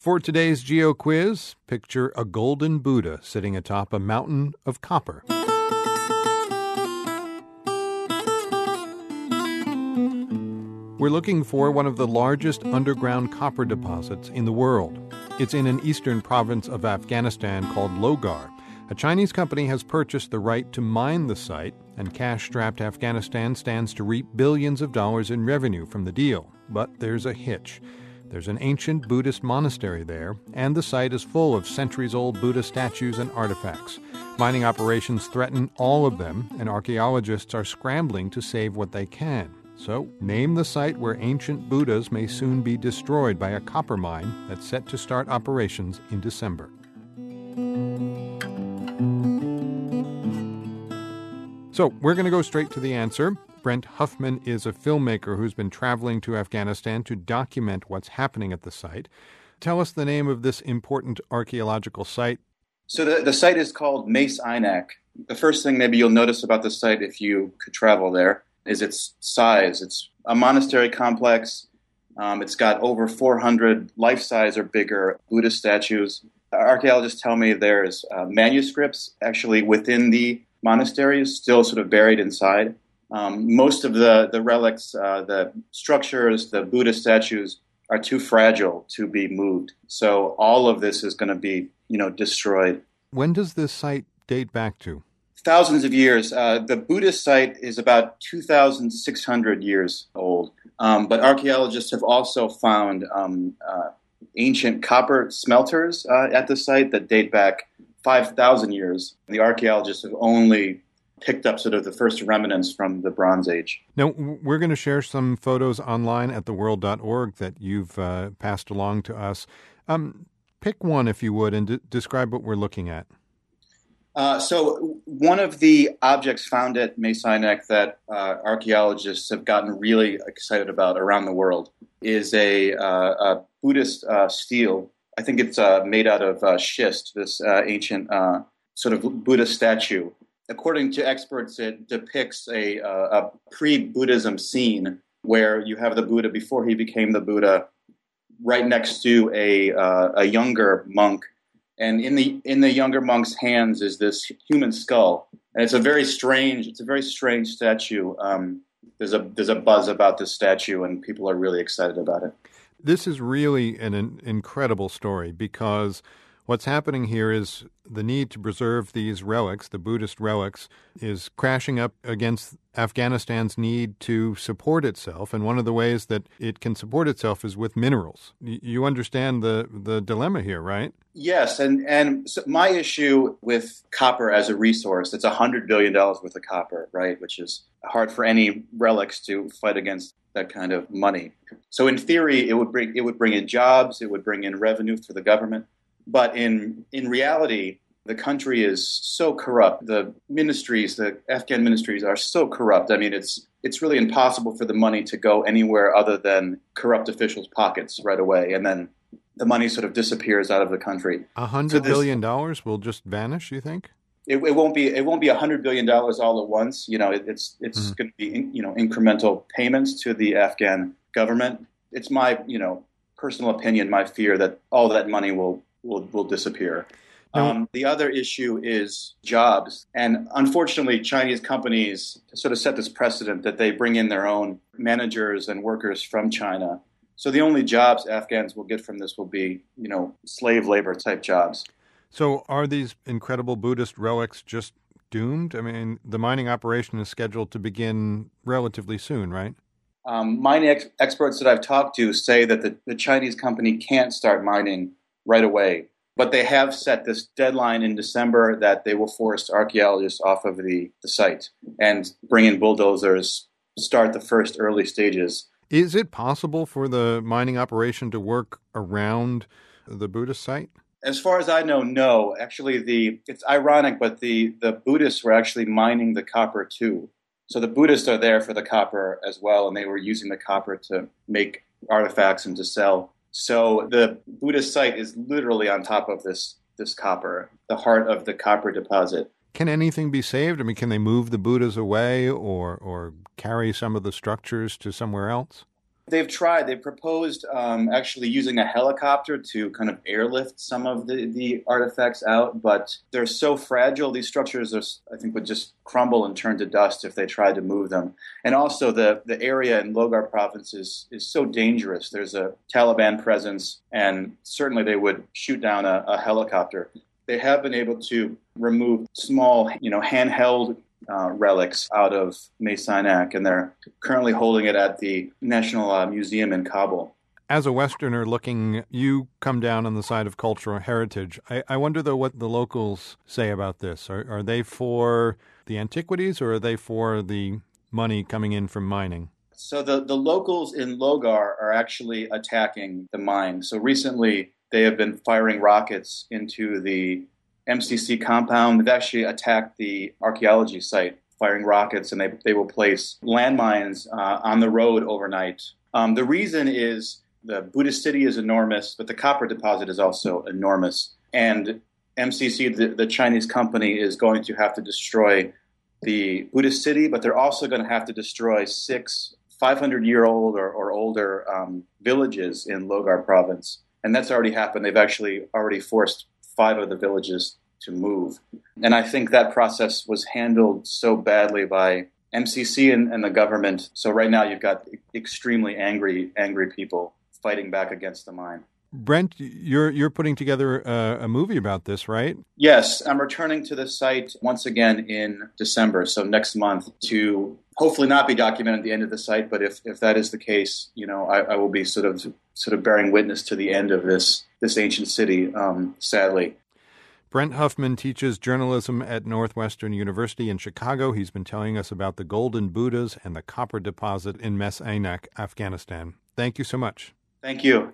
For today's Geo quiz, picture a golden Buddha sitting atop a mountain of copper. We're looking for one of the largest underground copper deposits in the world. It's in an eastern province of Afghanistan called Logar. A Chinese company has purchased the right to mine the site, and cash strapped Afghanistan stands to reap billions of dollars in revenue from the deal. But there's a hitch. There's an ancient Buddhist monastery there, and the site is full of centuries old Buddha statues and artifacts. Mining operations threaten all of them, and archaeologists are scrambling to save what they can. So, name the site where ancient Buddhas may soon be destroyed by a copper mine that's set to start operations in December. So, we're going to go straight to the answer. Brent Huffman is a filmmaker who's been traveling to Afghanistan to document what's happening at the site. Tell us the name of this important archaeological site. So, the, the site is called Mes Aynak. The first thing maybe you'll notice about the site if you could travel there is its size. It's a monastery complex. Um, it's got over 400 life size or bigger Buddhist statues. Archaeologists tell me there's uh, manuscripts actually within the monasteries, still sort of buried inside. Um, most of the, the relics, uh, the structures, the Buddha statues are too fragile to be moved. So all of this is going to be, you know, destroyed. When does this site date back to? thousands of years. Uh, the Buddhist site is about 2,600 years old, um, but archaeologists have also found um, uh, ancient copper smelters uh, at the site that date back 5,000 years. The archaeologists have only picked up sort of the first remnants from the Bronze Age. Now, we're going to share some photos online at theworld.org that you've uh, passed along to us. Um, pick one, if you would, and d- describe what we're looking at. Uh, so one of the objects found at Aynak that uh, archaeologists have gotten really excited about around the world is a, uh, a Buddhist uh, stele. I think it's uh, made out of schist, this ancient sort of Buddhist statue. According to experts, it depicts a, a pre-Buddhism scene where you have the Buddha before he became the Buddha, right next to a, a younger monk and in the in the younger monk's hands is this human skull, and it's a very strange it's a very strange statue. Um, there's a there's a buzz about this statue, and people are really excited about it. This is really an, an incredible story because What's happening here is the need to preserve these relics, the Buddhist relics, is crashing up against Afghanistan's need to support itself. And one of the ways that it can support itself is with minerals. You understand the, the dilemma here, right? Yes. And, and so my issue with copper as a resource, it's $100 billion worth of copper, right? Which is hard for any relics to fight against that kind of money. So in theory, it would bring, it would bring in jobs, it would bring in revenue for the government. But in in reality, the country is so corrupt. The ministries, the Afghan ministries, are so corrupt. I mean, it's it's really impossible for the money to go anywhere other than corrupt officials' pockets right away, and then the money sort of disappears out of the country. A hundred so billion dollars will just vanish. You think? It, it, won't be it won't be a hundred billion dollars all at once. You know, it, it's it's mm-hmm. going to be in, you know incremental payments to the Afghan government. It's my you know personal opinion, my fear that all that money will will will disappear. Um, the other issue is jobs. And unfortunately, Chinese companies sort of set this precedent that they bring in their own managers and workers from China. So the only jobs Afghans will get from this will be, you know, slave labor type jobs. So are these incredible Buddhist relics just doomed? I mean, the mining operation is scheduled to begin relatively soon, right? Um, mining ex- experts that I've talked to say that the, the Chinese company can't start mining right away. But they have set this deadline in December that they will force archaeologists off of the, the site and bring in bulldozers, start the first early stages. Is it possible for the mining operation to work around the Buddhist site? As far as I know, no. Actually, the it's ironic, but the, the Buddhists were actually mining the copper too. So the Buddhists are there for the copper as well, and they were using the copper to make artifacts and to sell. So the Buddhist site is literally on top of this this copper, the heart of the copper deposit. Can anything be saved? I mean, can they move the Buddhas away or or carry some of the structures to somewhere else? They've tried. They've proposed um, actually using a helicopter to kind of airlift some of the, the artifacts out, but they're so fragile. These structures, are, I think, would just crumble and turn to dust if they tried to move them. And also, the, the area in Logar province is, is so dangerous. There's a Taliban presence, and certainly they would shoot down a, a helicopter. They have been able to remove small, you know, handheld uh, relics out of Mes Aynak, and they're currently holding it at the National uh, Museum in Kabul. As a Westerner looking, you come down on the side of cultural heritage. I, I wonder, though, what the locals say about this. Are, are they for the antiquities or are they for the money coming in from mining? So the, the locals in Logar are actually attacking the mine. So recently they have been firing rockets into the MCC compound. They've actually attacked the archaeology site, firing rockets, and they, they will place landmines uh, on the road overnight. Um, the reason is the Buddhist city is enormous, but the copper deposit is also enormous. And MCC, the, the Chinese company, is going to have to destroy the Buddhist city, but they're also going to have to destroy six 500 year old or, or older um, villages in Logar province. And that's already happened. They've actually already forced five of the villages to move. And I think that process was handled so badly by MCC and, and the government. So right now you've got extremely angry, angry people fighting back against the mine. Brent, you're you're putting together a, a, movie about this, right? Yes, I'm returning to the site once again in December, so next month, to hopefully not be documented at the end of the site. But if, if that is the case, you know, I, I will be sort of sort of bearing witness to the end of this this ancient city. Um, sadly, Brent Huffman teaches journalism at Northwestern University in Chicago. He's been telling us about the golden Buddhas and the copper deposit in Mes Aynak, Afghanistan. Thank you so much. Thank you.